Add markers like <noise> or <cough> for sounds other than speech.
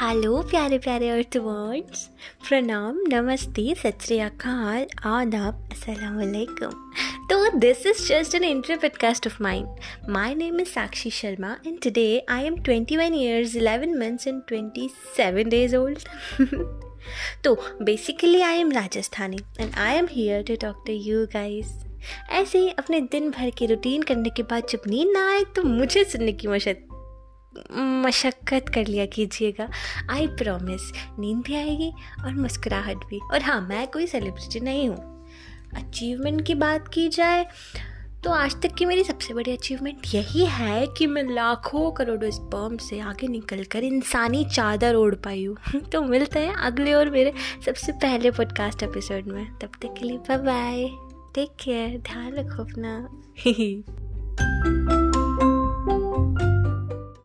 Hello प्यारे प्यारे अर्थवर्ड्स प्रणाम, नमस्ते, सत श्रीकाल आदाब, अस्सलाम वालेकुम. तो this is just an inter podcast of mind my name is Sakshi Sharma and today I am 21 years 11 months and 27 days old तो basically I am Rajasthani and I am here to talk to you guys ऐसे ही अपने दिन भर की routine करने के बाद जब नींद ना आए तो मुझे सुनने की मशक्क़त मशक्क़त कर लिया कीजिएगा। आई प्रॉमिस नींद भी आएगी और मुस्कुराहट भी। और हाँ मैं कोई सेलिब्रिटी नहीं हूँ। अचीवमेंट की बात की जाए तो आज तक की मेरी सबसे बड़ी अचीवमेंट यही है कि मैं लाखों करोड़ों स्पर्म से आगे निकल कर इंसानी चादर ओढ़ पाई हूँ। <laughs> तो मिलते हैं अगले और मेरे सबसे पहले पॉडकास्ट एपिसोड में। तब तक के लिए बाय बाय टेक केयर ध्यान रखो अपना। <laughs>